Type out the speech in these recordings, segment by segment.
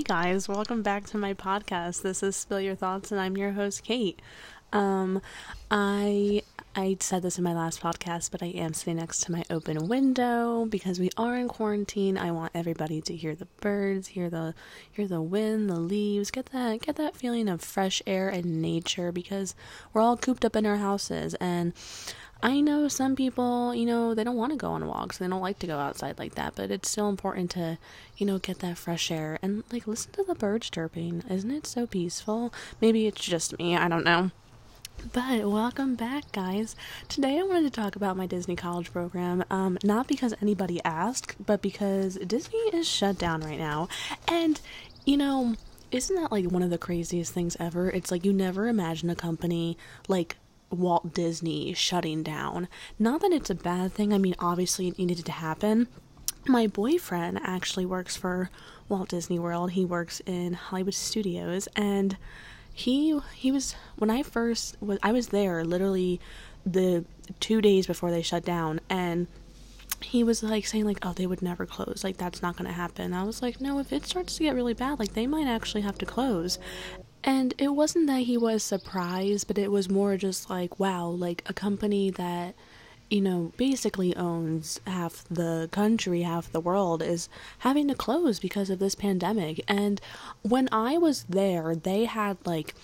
Hey guys, welcome back to my podcast. This is Spill Your Thoughts and I'm your host Kate. Um I I said this in my last podcast, but I am sitting next to my open window because we are in quarantine. I want everybody to hear the birds, hear the hear the wind, the leaves, get that get that feeling of fresh air and nature because we're all cooped up in our houses and I know some people, you know, they don't want to go on walks. They don't like to go outside like that, but it's still important to, you know, get that fresh air and like listen to the birds chirping. Isn't it so peaceful? Maybe it's just me, I don't know. But welcome back, guys. Today I wanted to talk about my Disney College program. Um, not because anybody asked, but because Disney is shut down right now. And, you know, isn't that like one of the craziest things ever? It's like you never imagine a company like Walt Disney shutting down. Not that it's a bad thing, I mean, obviously it needed to happen. My boyfriend actually works for Walt Disney World, he works in Hollywood Studios, and he he was when I first was I was there literally the two days before they shut down and he was like saying like oh they would never close like that's not going to happen i was like no if it starts to get really bad like they might actually have to close and it wasn't that he was surprised but it was more just like wow like a company that you know, basically owns half the country, half the world, is having to close because of this pandemic. And when I was there, they had like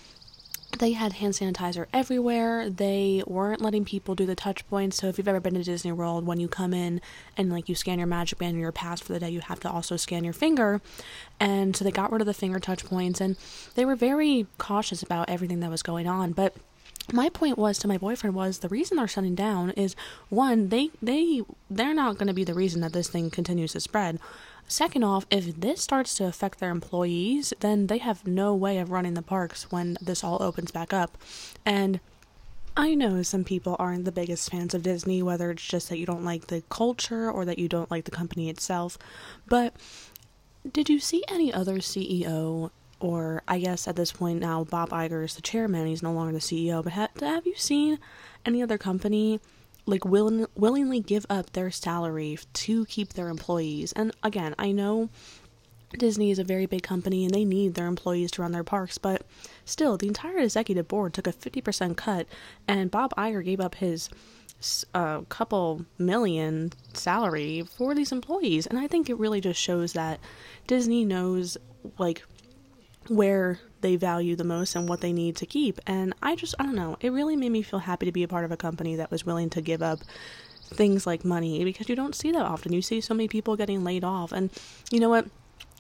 they had hand sanitizer everywhere. They weren't letting people do the touch points. So if you've ever been to Disney World, when you come in and like you scan your magic band or your pass for the day, you have to also scan your finger. And so they got rid of the finger touch points and they were very cautious about everything that was going on. But my point was to my boyfriend was the reason they're shutting down is one they they they're not going to be the reason that this thing continues to spread second off if this starts to affect their employees then they have no way of running the parks when this all opens back up and I know some people aren't the biggest fans of Disney, whether it's just that you don't like the culture or that you don't like the company itself. But did you see any other CEO or I guess at this point now Bob Iger is the chairman, he's no longer the CEO. But ha- have you seen any other company like will- willingly give up their salary to keep their employees? And again, I know Disney is a very big company and they need their employees to run their parks, but still, the entire executive board took a 50% cut, and Bob Iger gave up his a uh, couple million salary for these employees and i think it really just shows that disney knows like where they value the most and what they need to keep. And I just, I don't know, it really made me feel happy to be a part of a company that was willing to give up things like money because you don't see that often. You see so many people getting laid off. And you know what?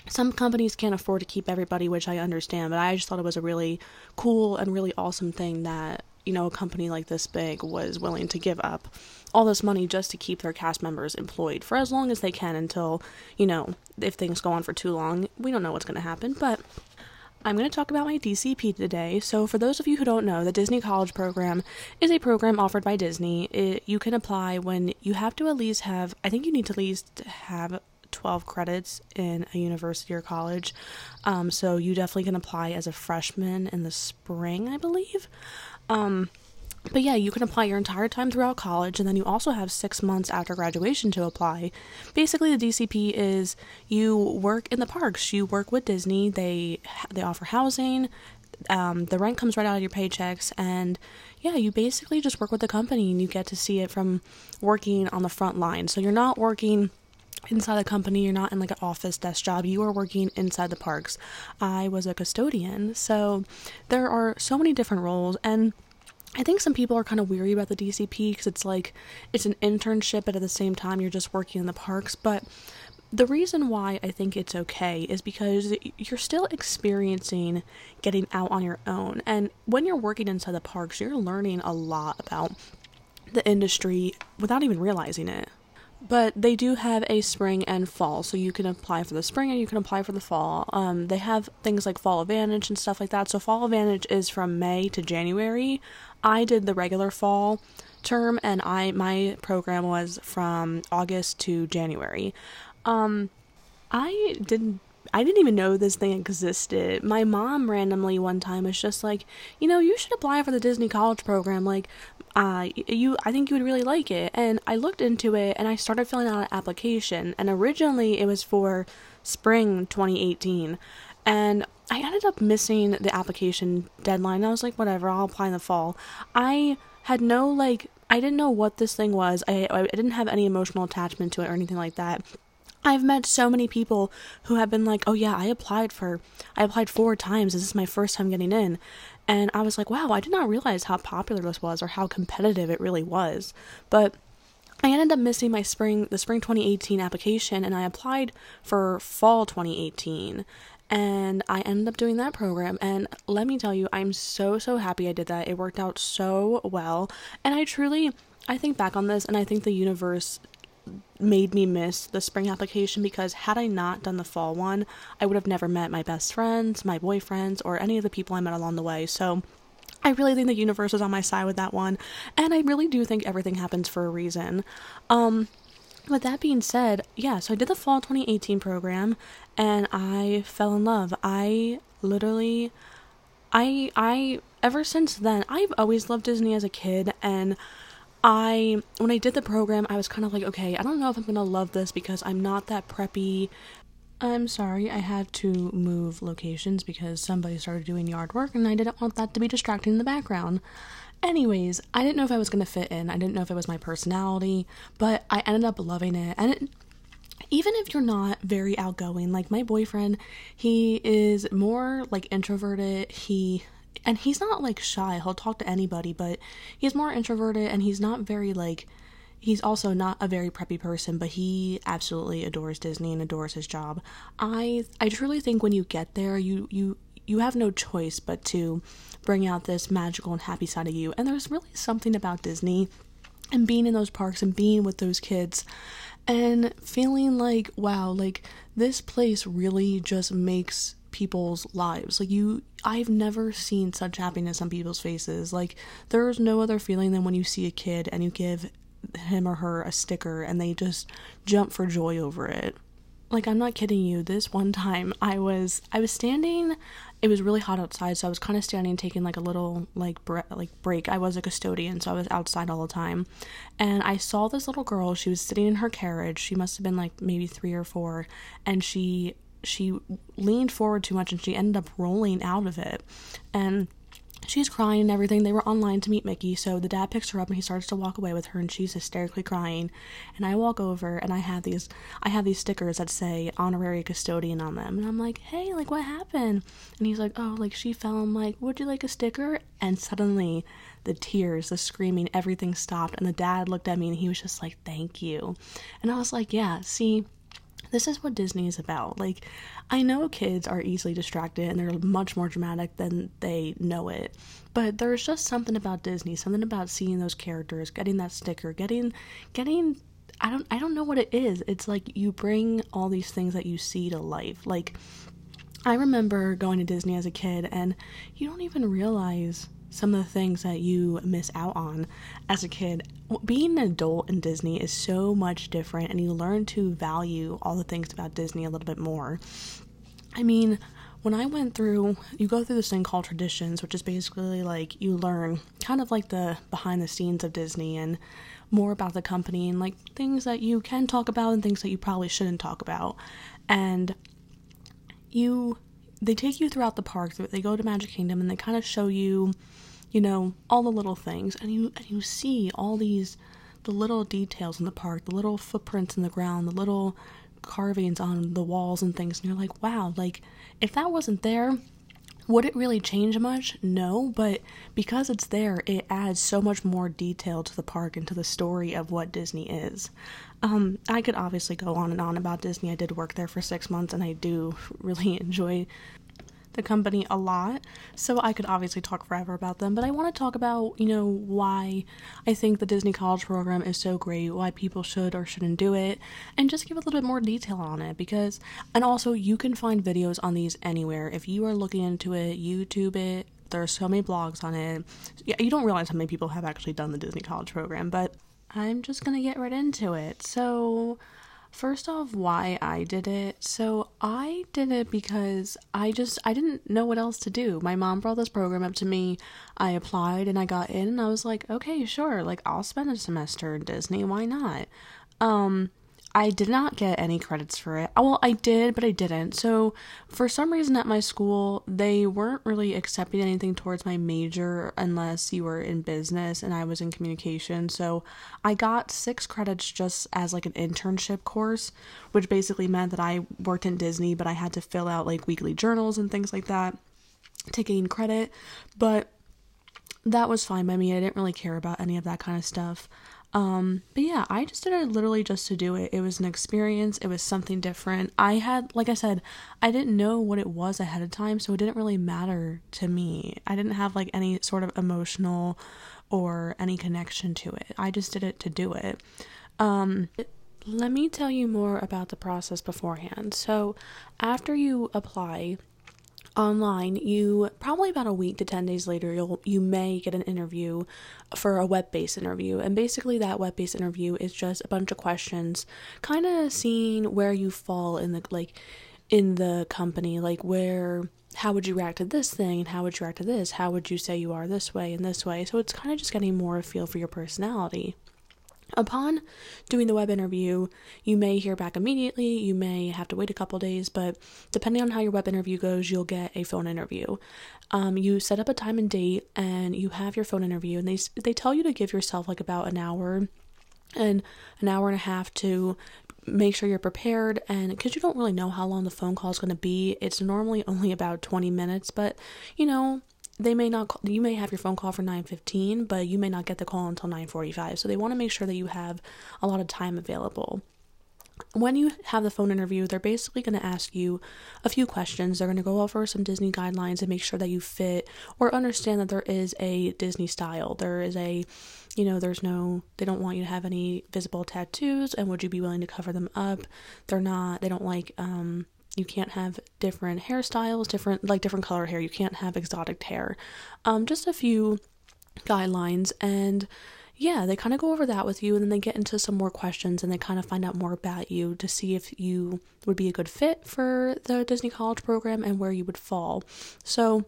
Some companies can't afford to keep everybody, which I understand, but I just thought it was a really cool and really awesome thing that, you know, a company like this big was willing to give up all this money just to keep their cast members employed for as long as they can until, you know, if things go on for too long, we don't know what's going to happen. But I'm going to talk about my DCP today. So, for those of you who don't know, the Disney College Program is a program offered by Disney. It, you can apply when you have to at least have, I think you need to at least have 12 credits in a university or college. Um, so, you definitely can apply as a freshman in the spring, I believe. Um, but yeah, you can apply your entire time throughout college, and then you also have six months after graduation to apply. Basically, the DCP is you work in the parks. You work with Disney. They they offer housing. Um, the rent comes right out of your paychecks, and yeah, you basically just work with the company, and you get to see it from working on the front line. So you're not working inside the company you're not in like an office desk job you are working inside the parks i was a custodian so there are so many different roles and I think some people are kind of weary about the DCP because it's like it's an internship, but at the same time you're just working in the parks. But the reason why I think it's okay is because you're still experiencing getting out on your own. And when you're working inside the parks, you're learning a lot about the industry without even realizing it. But they do have a spring and fall, so you can apply for the spring and you can apply for the fall. Um, they have things like Fall Advantage and stuff like that. So Fall Advantage is from May to January. I did the regular fall term, and I my program was from August to January. Um, I didn't I didn't even know this thing existed. My mom randomly one time was just like, you know, you should apply for the Disney College program. Like, uh, you, I think you would really like it. And I looked into it and I started filling out an application. And originally it was for spring 2018. and I ended up missing the application deadline. I was like, whatever, I'll apply in the fall. I had no like I didn't know what this thing was. I I didn't have any emotional attachment to it or anything like that. I've met so many people who have been like, "Oh yeah, I applied for I applied four times. This is my first time getting in." And I was like, "Wow, I did not realize how popular this was or how competitive it really was." But I ended up missing my spring the spring 2018 application and I applied for fall 2018 and I ended up doing that program and let me tell you I'm so so happy I did that. It worked out so well and I truly I think back on this and I think the universe made me miss the spring application because had I not done the fall one, I would have never met my best friends, my boyfriends, or any of the people I met along the way. So I really think the universe was on my side with that one, and I really do think everything happens for a reason. Um, with that being said, yeah, so I did the fall 2018 program and I fell in love. I literally I I ever since then, I've always loved Disney as a kid and I when I did the program, I was kind of like, okay, I don't know if I'm going to love this because I'm not that preppy. I'm sorry, I had to move locations because somebody started doing yard work and I didn't want that to be distracting in the background. Anyways, I didn't know if I was going to fit in. I didn't know if it was my personality, but I ended up loving it. And it, even if you're not very outgoing, like my boyfriend, he is more like introverted. He and he's not like shy. He'll talk to anybody, but he's more introverted and he's not very like he's also not a very preppy person, but he absolutely adores Disney and adores his job. I I truly think when you get there, you you you have no choice but to bring out this magical and happy side of you. And there's really something about Disney and being in those parks and being with those kids and feeling like wow, like this place really just makes people's lives. Like you I've never seen such happiness on people's faces. Like there's no other feeling than when you see a kid and you give him or her a sticker and they just jump for joy over it. Like I'm not kidding you. This one time I was I was standing it was really hot outside, so I was kind of standing taking like a little like bre- like break. I was a custodian, so I was outside all the time. And I saw this little girl, she was sitting in her carriage. She must have been like maybe 3 or 4, and she she leaned forward too much and she ended up rolling out of it. And she's crying and everything. They were online to meet Mickey, so the dad picks her up and he starts to walk away with her and she's hysterically crying. And I walk over and I have these I have these stickers that say honorary custodian on them. And I'm like, "Hey, like what happened?" And he's like, "Oh, like she fell." I'm like, "Would you like a sticker?" And suddenly the tears, the screaming, everything stopped and the dad looked at me and he was just like, "Thank you." And I was like, "Yeah, see, this is what Disney is about. Like, I know kids are easily distracted and they're much more dramatic than they know it, but there's just something about Disney, something about seeing those characters, getting that sticker, getting, getting. I don't, I don't know what it is. It's like you bring all these things that you see to life. Like, I remember going to Disney as a kid, and you don't even realize some of the things that you miss out on as a kid. Being an adult in Disney is so much different, and you learn to value all the things about Disney a little bit more. I mean, when I went through, you go through this thing called traditions, which is basically like you learn kind of like the behind the scenes of Disney and more about the company and like things that you can talk about and things that you probably shouldn't talk about. And you they take you throughout the park. They go to Magic Kingdom and they kind of show you you know, all the little things, and you and you see all these the little details in the park, the little footprints in the ground, the little carvings on the walls and things, and you're like, wow, like if that wasn't there, would it really change much? No, but because it's there, it adds so much more detail to the park and to the story of what Disney is. Um, I could obviously go on and on about Disney. I did work there for six months and I do really enjoy the company a lot, so I could obviously talk forever about them, but I want to talk about, you know, why I think the Disney College program is so great, why people should or shouldn't do it, and just give a little bit more detail on it because and also you can find videos on these anywhere. If you are looking into it, YouTube it, there are so many blogs on it. Yeah, you don't realize how many people have actually done the Disney College program, but I'm just going to get right into it. So, First off, why I did it. So I did it because I just I didn't know what else to do. My mom brought this program up to me. I applied and I got in and I was like, "Okay, sure. Like I'll spend a semester in Disney. Why not?" Um I did not get any credits for it. Well, I did, but I didn't. So, for some reason at my school, they weren't really accepting anything towards my major unless you were in business and I was in communication. So, I got 6 credits just as like an internship course, which basically meant that I worked in Disney, but I had to fill out like weekly journals and things like that to gain credit. But that was fine by me. I didn't really care about any of that kind of stuff. Um, but yeah, I just did it literally just to do it. It was an experience, it was something different. I had, like I said, I didn't know what it was ahead of time, so it didn't really matter to me. I didn't have like any sort of emotional or any connection to it. I just did it to do it. Um, let me tell you more about the process beforehand. So, after you apply, online, you probably about a week to 10 days later, you'll you may get an interview for a web-based interview. And basically that web-based interview is just a bunch of questions kind of seeing where you fall in the like in the company, like where how would you react to this thing and how would you react to this? How would you say you are this way and this way? So it's kind of just getting more of a feel for your personality. Upon doing the web interview, you may hear back immediately, you may have to wait a couple days, but depending on how your web interview goes, you'll get a phone interview. Um, you set up a time and date, and you have your phone interview, and they they tell you to give yourself like about an hour and an hour and a half to make sure you're prepared and because you don't really know how long the phone call is going to be it's normally only about 20 minutes but you know they may not call, you may have your phone call for 9:15 but you may not get the call until 9:45 so they want to make sure that you have a lot of time available when you have the phone interview, they're basically going to ask you a few questions. They're going to go over some Disney guidelines and make sure that you fit or understand that there is a Disney style. There is a, you know, there's no, they don't want you to have any visible tattoos and would you be willing to cover them up? They're not, they don't like, um, you can't have different hairstyles, different like different color hair. You can't have exotic hair. Um, just a few guidelines and yeah, they kind of go over that with you and then they get into some more questions and they kind of find out more about you to see if you would be a good fit for the Disney College program and where you would fall. So,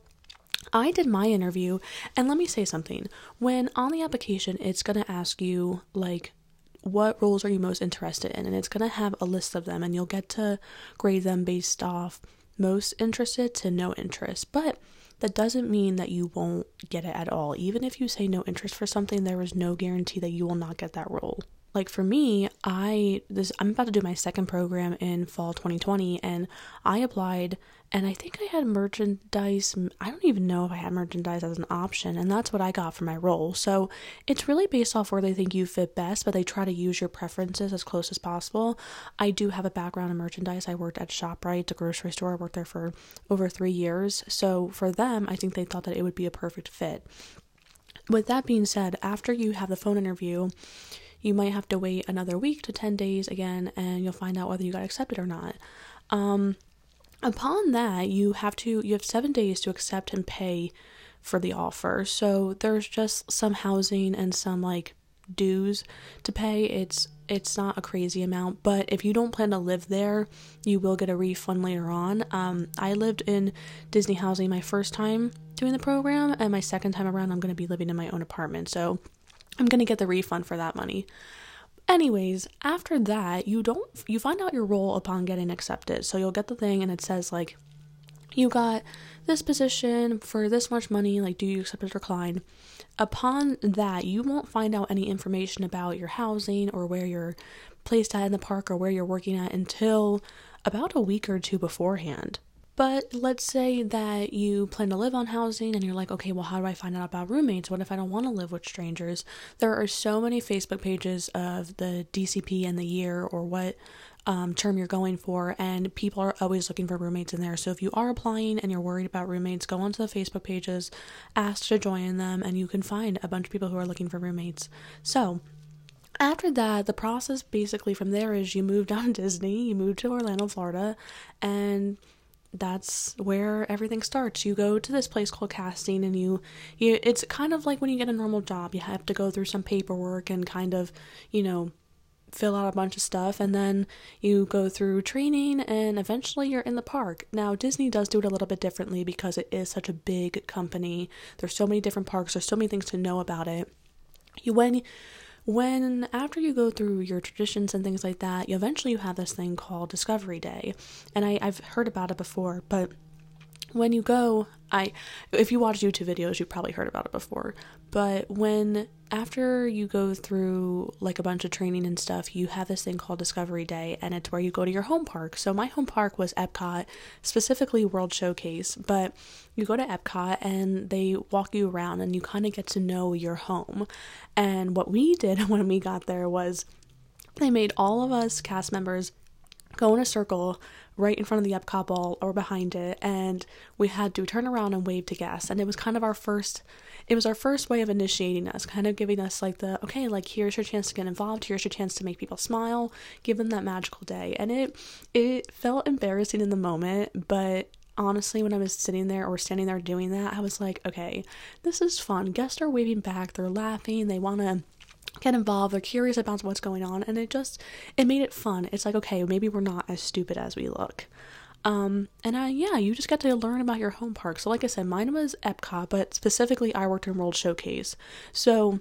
I did my interview and let me say something. When on the application, it's going to ask you like what roles are you most interested in? And it's going to have a list of them and you'll get to grade them based off most interested to no interest. But that doesn't mean that you won't get it at all. Even if you say no interest for something there is no guarantee that you will not get that role. Like for me i this i'm about to do my second program in fall 2020 and i applied and i think i had merchandise i don't even know if i had merchandise as an option and that's what i got for my role. So it's really based off where they think you fit best but they try to use your preferences as close as possible. I do have a background in merchandise. I worked at shoprite the grocery store. I worked there for over three years. So for them i think they thought that it would be a perfect fit. With that being said after you have the phone interview you might have to wait another week to 10 days again and you'll find out whether you got accepted or not. Um, upon that, you have to you have 7 days to accept and pay for the offer. So there's just some housing and some like dues to pay. It's it's not a crazy amount, but if you don't plan to live there, you will get a refund later on. Um, I lived in Disney housing my first time doing the program, and my second time around, I'm going to be living in my own apartment. So I'm going to get the refund for that money. Anyways, after that, you don't you find out your role upon getting accepted. So you'll get the thing and it says like you got this position for this much money, like do you accept or decline? Upon that, you won't find out any information about your housing or where you're placed at in the park or where you're working at until about a week or two beforehand. But let's say that you plan to live on housing and you're like, okay, well, how do I find out about roommates? What if I don't want to live with strangers? There are so many Facebook pages of the DCP and the year or what um, term you're going for, and people are always looking for roommates in there. So if you are applying and you're worried about roommates, go onto the Facebook pages, ask to join them, and you can find a bunch of people who are looking for roommates. So after that, the process basically from there is you move down to Disney, you move to Orlando, Florida, and that's where everything starts. You go to this place called casting and you you it's kind of like when you get a normal job. You have to go through some paperwork and kind of, you know, fill out a bunch of stuff and then you go through training and eventually you're in the park. Now Disney does do it a little bit differently because it is such a big company. There's so many different parks, there's so many things to know about it. You when when after you go through your traditions and things like that, you eventually you have this thing called Discovery Day. And I, I've heard about it before, but when you go i if you watch youtube videos you've probably heard about it before but when after you go through like a bunch of training and stuff you have this thing called discovery day and it's where you go to your home park. So my home park was epcot specifically world showcase but you go to epcot and they walk you around and you kind of get to know your home. And what we did when we got there was they made all of us cast members go in a circle right in front of the Epcot ball or behind it, and we had to turn around and wave to guests. And it was kind of our first, it was our first way of initiating us, kind of giving us like the okay, like here's your chance to get involved, here's your chance to make people smile, give them that magical day. And it it felt embarrassing in the moment, but honestly, when I was sitting there or standing there doing that, I was like, okay, this is fun. Guests are waving back, they're laughing, they want to get involved they're curious about what's going on and it just it made it fun. It's like okay maybe we're not as stupid as we look. Um and I yeah you just get to learn about your home park. So like i said mine was epcot but specifically i worked in world showcase. So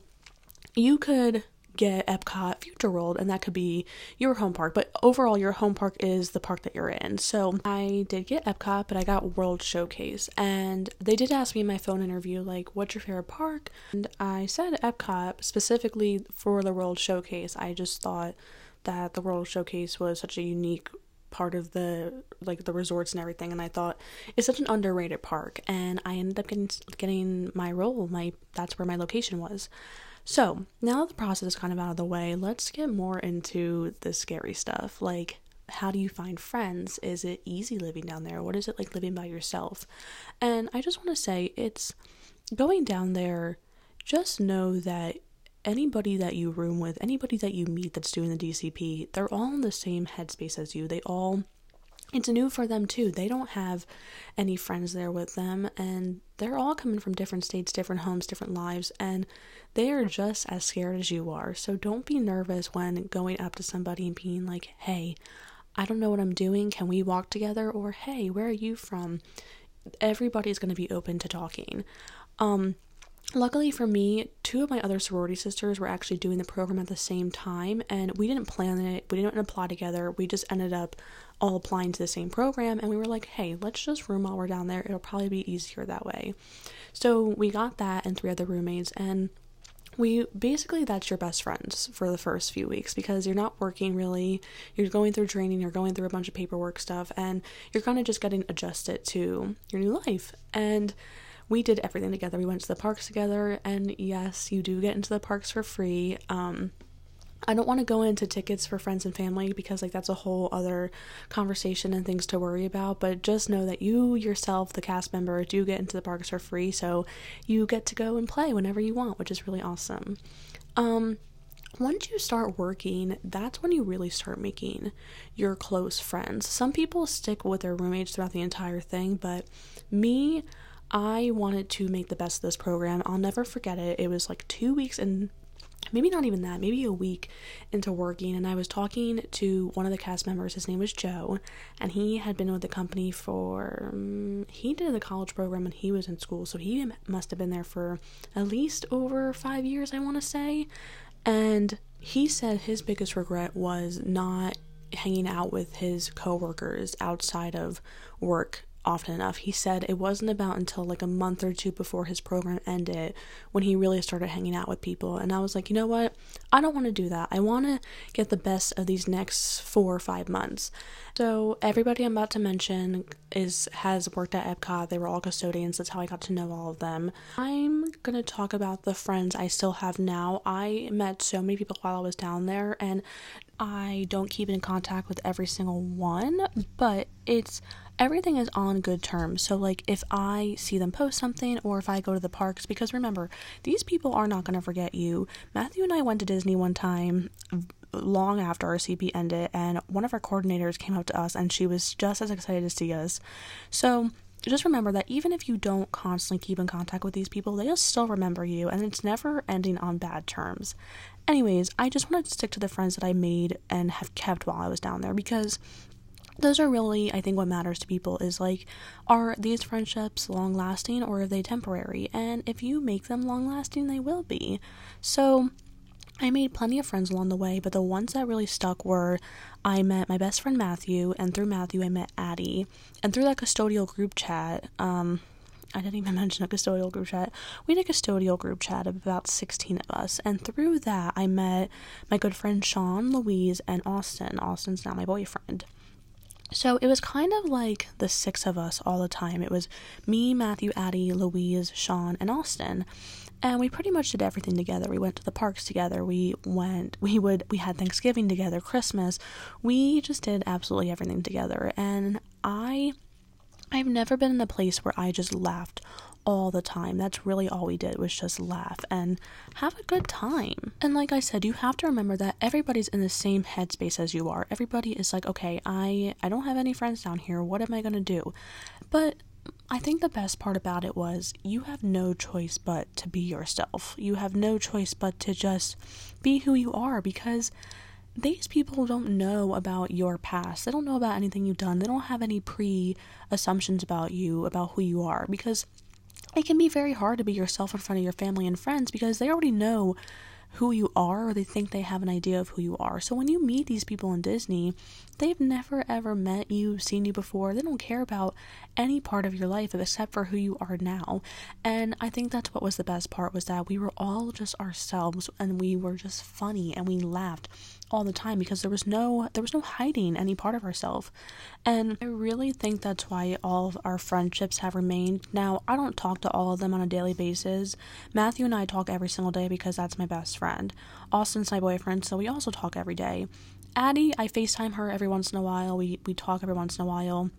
you could get Epcot Future World, and that could be your home park. But overall, your home park is the park that you're in. So I did get Epcot, but I got World Showcase, and they did ask me in my phone interview, like, what's your favorite park? And I said Epcot specifically for the World Showcase. I just thought that the World Showcase was such a unique part of the like the resorts and everything and I thought it's such an underrated park and I ended up getting getting my role my that's where my location was so, now that the process is kind of out of the way, let's get more into the scary stuff. Like, how do you find friends? Is it easy living down there? What is it like living by yourself? And I just want to say it's going down there, just know that anybody that you room with, anybody that you meet that's doing the DCP, they're all in the same headspace as you. They all it's new for them too. They don't have any friends there with them, and they're all coming from different states, different homes, different lives, and they are just as scared as you are. So don't be nervous when going up to somebody and being like, hey, I don't know what I'm doing. Can we walk together? Or hey, where are you from? Everybody's going to be open to talking. Um, Luckily for me, two of my other sorority sisters were actually doing the program at the same time, and we didn't plan it, we didn't apply together, we just ended up all applying to the same program and we were like hey let's just room while we're down there. It'll probably be easier that way. So we got that and three other roommates and we basically that's your best friends for the first few weeks because you're not working really. You're going through training you're going through a bunch of paperwork stuff and you're kind of just getting adjusted to your new life. And we did everything together. We went to the parks together and yes you do get into the parks for free. Um I don't want to go into tickets for friends and family because like that's a whole other conversation and things to worry about, but just know that you yourself, the cast member, do get into the parks for free, so you get to go and play whenever you want, which is really awesome. Um once you start working, that's when you really start making your close friends. Some people stick with their roommates throughout the entire thing, but me, I wanted to make the best of this program. I'll never forget it. It was like two weeks in maybe not even that, maybe a week into working, and I was talking to one of the cast members. His name was Joe, and he had been with the company for um, he did the college program when he was in school, so he must have been there for at least over five years, I want to say. And he said his biggest regret was not hanging out with his coworkers outside of work often enough. He said it wasn't about until like a month or two before his program ended when he really started hanging out with people. And I was like, you know what? I don't want to do that. I want to get the best of these next four or five months. So everybody I'm about to mention is has worked at Epcot. They were all custodians. That's how I got to know all of them. I'm gonna talk about the friends I still have now. I met so many people while I was down there, and I don't keep in contact with every single one, but it's everything is on good terms. So, like, if I see them post something or if I go to the parks, because remember, these people are not going to forget you. Matthew and I went to Disney one time long after our CP ended, and one of our coordinators came up to us and she was just as excited to see us. So, just remember that even if you don't constantly keep in contact with these people, they'll still remember you, and it's never ending on bad terms. Anyways, I just wanted to stick to the friends that I made and have kept while I was down there because those are really i think what matters to people is like are these friendships long lasting or are they temporary and if you make them long lasting they will be so I made plenty of friends along the way, but the ones that really stuck were I met my best friend Matthew, and through Matthew, I met Addie. And through that custodial group chat, um, I didn't even mention a custodial group chat. We had a custodial group chat of about 16 of us, and through that, I met my good friend Sean, Louise, and Austin. Austin's now my boyfriend. So it was kind of like the six of us all the time. It was me, Matthew, Addie, Louise, Sean, and Austin. And we pretty much did everything together. We went to the parks together. We went, we would, we had Thanksgiving together, Christmas. We just did absolutely everything together. And I, I've never been in a place where I just laughed all the time. That's really all we did was just laugh and have a good time. And like I said, you have to remember that everybody's in the same headspace as you are. Everybody is like, okay, I I don't have any friends down here. What am I to do? But I think the best part about it was you have no choice but to be yourself. You have no choice but to just be who you are because these people don't know about your past. They don't know about anything you've done. They don't have any pre assumptions about you, about who you are, because it can be very hard to be yourself in front of your family and friends because they already know who you are or they think they have an idea of who you are. So when you meet these people in Disney, they've never ever met you, seen you before. They don't care about any part of your life except for who you are now. And I think that's what was the best part was that we were all just ourselves and we were just funny and we laughed all the time because there was no there was no hiding any part of ourselves. And I really think that's why all of our friendships have remained. Now, I don't talk to all of them on a daily basis. Matthew and I talk every single day because that's my best friend. Austin's my boyfriend, so we also talk every day. Addie, I FaceTime her every once in a while. We we talk every once in a while.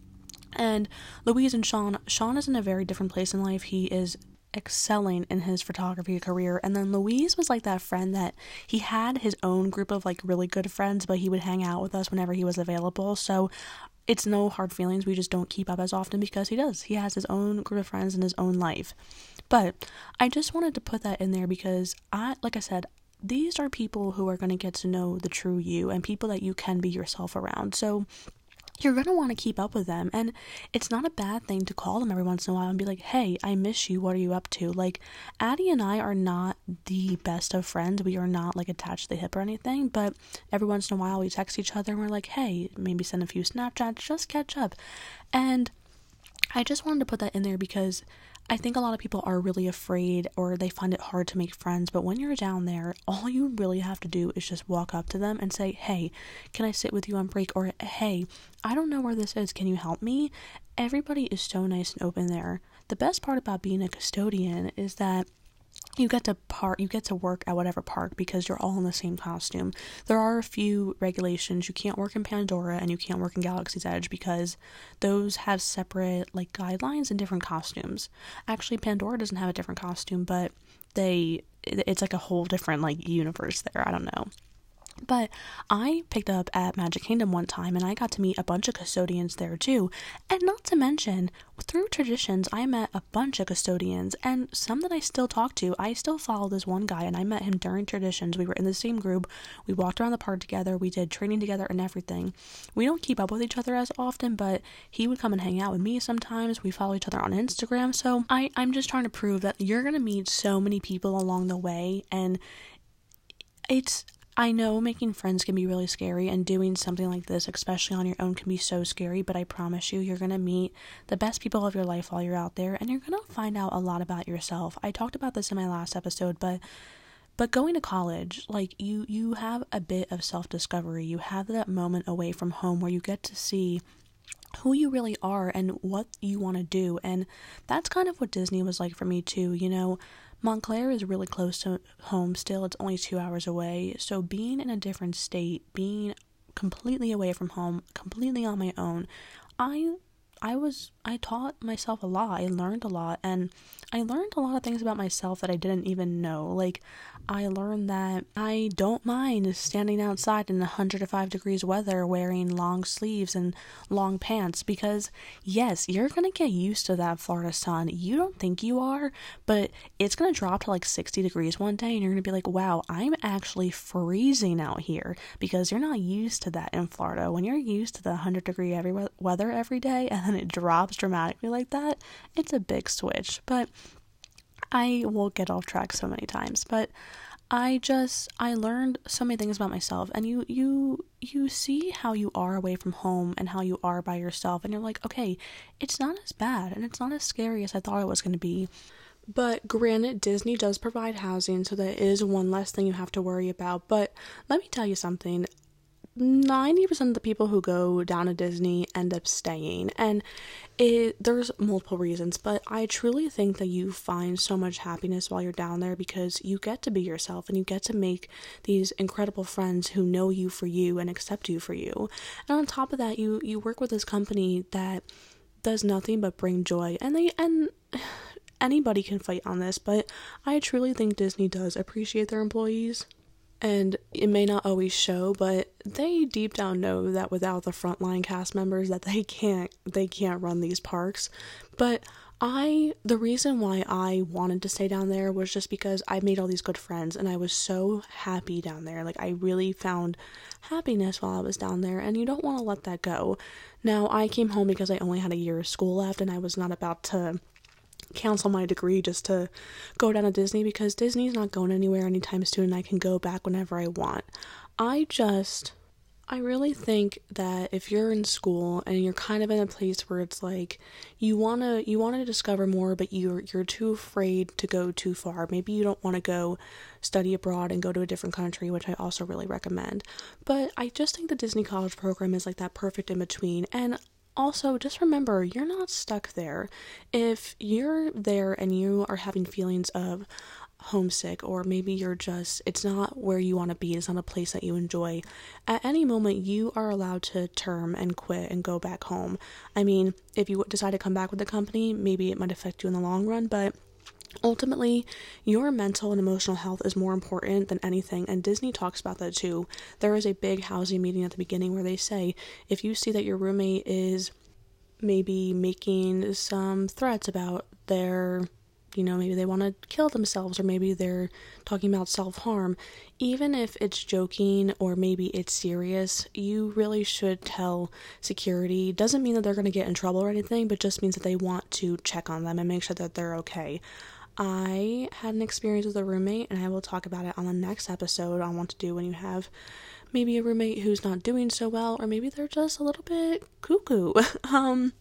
And Louise and Sean, Sean is in a very different place in life. He is excelling in his photography career. And then Louise was like that friend that he had his own group of like really good friends, but he would hang out with us whenever he was available. So it's no hard feelings. We just don't keep up as often because he does. He has his own group of friends in his own life. But I just wanted to put that in there because I, like I said, these are people who are going to get to know the true you and people that you can be yourself around. So you're going to want to keep up with them. And it's not a bad thing to call them every once in a while and be like, hey, I miss you. What are you up to? Like, Addie and I are not the best of friends. We are not like attached to the hip or anything. But every once in a while, we text each other and we're like, hey, maybe send a few Snapchats, just catch up. And I just wanted to put that in there because I think a lot of people are really afraid or they find it hard to make friends, but when you're down there, all you really have to do is just walk up to them and say, Hey, can I sit with you on break? Or, Hey, I don't know where this is. Can you help me? Everybody is so nice and open there. The best part about being a custodian is that you get to park you get to work at whatever park because you're all in the same costume. There are a few regulations. You can't work in pandora and you can't work in galaxy's edge because those have separate like guidelines and different costumes. Actually pandora doesn't have a different costume but they it's like a whole different like universe there. I don't know but I picked up at Magic Kingdom one time and I got to meet a bunch of custodians there too. And not to mention, through traditions, I met a bunch of custodians and some that I still talk to. I still follow this one guy and I met him during traditions. We were in the same group. We walked around the park together. We did training together and everything. We don't keep up with each other as often, but he would come and hang out with me sometimes. We follow each other on Instagram. So I, I'm just trying to prove that you're going to meet so many people along the way and it's I know making friends can be really scary, and doing something like this, especially on your own, can be so scary, but I promise you, you're going to meet the best people of your life while you're out there, and you're going to find out a lot about yourself. I talked about this in my last episode, but but going to college like you you have a bit of self-discovery you have that moment away from home where you get to see who you really are and what you want to do and that's kind of what disney was like for me too you know Montclair is really close to home still, it's only two hours away. So, being in a different state, being completely away from home, completely on my own, I I was I taught myself a lot. I learned a lot and I learned a lot of things about myself that I didn't even know. Like I learned that I don't mind standing outside in 105 degrees weather wearing long sleeves and long pants because yes, you're going to get used to that Florida sun. You don't think you are, but it's going to drop to like 60 degrees one day and you're going to be like, "Wow, I'm actually freezing out here" because you're not used to that in Florida. When you're used to the 100 degree every weather every day and then it drops dramatically like that, it's a big switch. But I will get off track so many times. But I just I learned so many things about myself and you you you see how you are away from home and how you are by yourself and you're like, okay, it's not as bad and it's not as scary as I thought it was going to be. But granted, Disney does provide housing, so that is one less thing you have to worry about. But let me tell you something 90% of the people who go down to Disney end up staying. And it there's multiple reasons, but I truly think that you find so much happiness while you're down there because you get to be yourself and you get to make these incredible friends who know you for you and accept you for you. And on top of that, you you work with this company that does nothing but bring joy. And they and anybody can fight on this, but I truly think Disney does appreciate their employees and it may not always show but they deep down know that without the frontline cast members that they can't they can't run these parks. But i the reason why i wanted to stay down there was just because i made all these good friends and i was so happy down there. Like i really found happiness while i was down there and you don't want to let that go. Now i came home because i only had a year of school left and i was not about to cancel my degree just to go down to Disney because Disney's not going anywhere anytime soon and I can go back whenever I want. I just I really think that if you're in school and you're kind of in a place where it's like you want to you want to discover more but you're you're too afraid to go too far. Maybe you don't want to go study abroad and go to a different country, which I also really recommend. But I just think the Disney College program is like that perfect in between and also, just remember you're not stuck there. If you're there and you are having feelings of homesick, or maybe you're just, it's not where you want to be, it's not a place that you enjoy, at any moment you are allowed to term and quit and go back home. I mean, if you decide to come back with the company, maybe it might affect you in the long run, but Ultimately, your mental and emotional health is more important than anything, and Disney talks about that too. There is a big housing meeting at the beginning where they say if you see that your roommate is maybe making some threats about their you know, maybe they want to kill themselves, or maybe they're talking about self harm. Even if it's joking or maybe it's serious, you really should tell security. Doesn't mean that they're going to get in trouble or anything, but just means that they want to check on them and make sure that they're okay. I had an experience with a roommate, and I will talk about it on the next episode on what to do when you have maybe a roommate who's not doing so well, or maybe they're just a little bit cuckoo. um,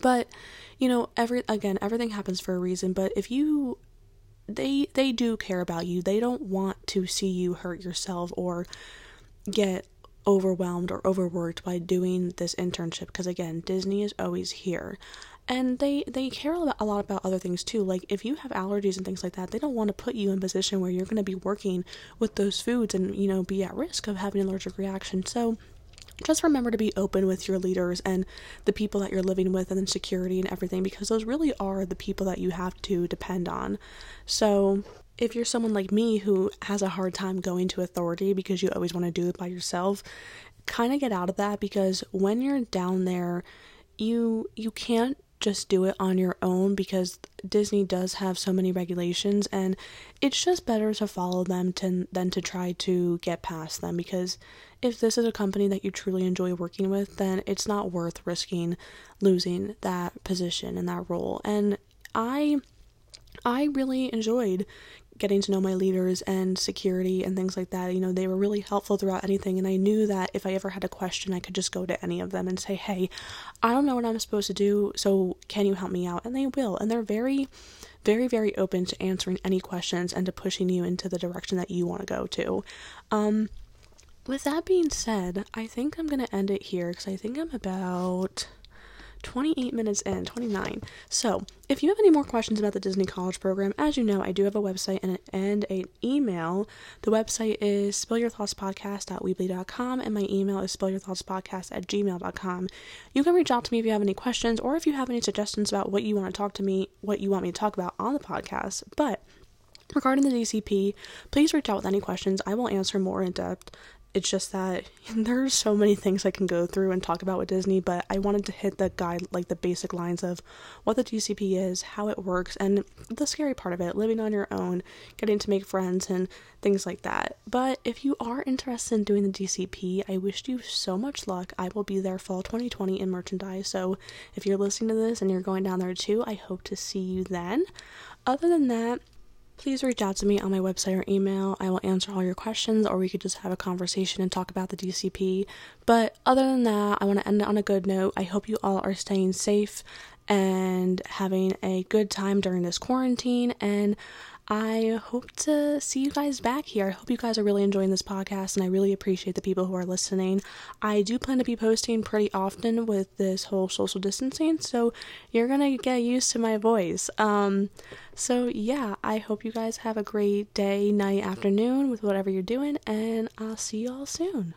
but you know, every again, everything happens for a reason. But if you, they they do care about you. They don't want to see you hurt yourself or get overwhelmed or overworked by doing this internship because again disney is always here and they they care a lot about other things too. Like if you have allergies and things like that they don't want to put you in a position where you're going to be working with those foods and you know be at risk of having an allergic reaction. So just remember to be open with your leaders and the people that you're living with and then security and everything because those really are the people that you have to depend on. So if you're someone like me who has a hard time going to authority because you always want to do it by yourself kind of get out of that because when you're down there you you can't just do it on your own because Disney does have so many regulations and it's just better to follow them to, than to try to get past them because if this is a company that you truly enjoy working with then it's not worth risking losing that position and that role. And I I really enjoyed getting to know my leaders and security and things like that. You know, they were really helpful throughout anything. And I knew that if I ever had a question, I could just go to any of them and say, hey, I don't know what I'm supposed to do. So can you help me out? And they will. And they're very, very, very open to answering any questions and to pushing you into the direction that you want to go to. Um, with that being said, I think I'm going to end it here because I think I'm about 28 minutes in, 29. So, if you have any more questions about the Disney College program, as you know, I do have a website and, and an email. The website is spillyourthoughtspodcast.weebly.com and my email is spillyourthoughtspodcast at gmail.com. You can reach out to me if you have any questions or if you have any suggestions about what you want to talk to me, what you want me to talk about on the podcast. But regarding the DCP, please reach out with any questions. I will answer more in depth it's just that there's so many things I can go through and talk about with Disney, but I wanted to hit the guide, like the basic lines of what the DCP is, how it works, and the scary part of it living on your own, getting to make friends, and things like that. But if you are interested in doing the DCP, I wish you so much luck. I will be there fall 2020 in merchandise, so if you're listening to this and you're going down there too, I hope to see you then. Other than that, please reach out to me on my website or email. I will answer all your questions, or we could just have a conversation and talk about the DCP. But other than that, I want to end it on a good note. I hope you all are staying safe and having a good time during this quarantine. And I hope to see you guys back here. I hope you guys are really enjoying this podcast and I really appreciate the people who are listening. I do plan to be posting pretty often with this whole social distancing, so you're to get used to my voice. Um so yeah, I hope you guys have a great day, night, afternoon with whatever you're doing and I'll see you all soon.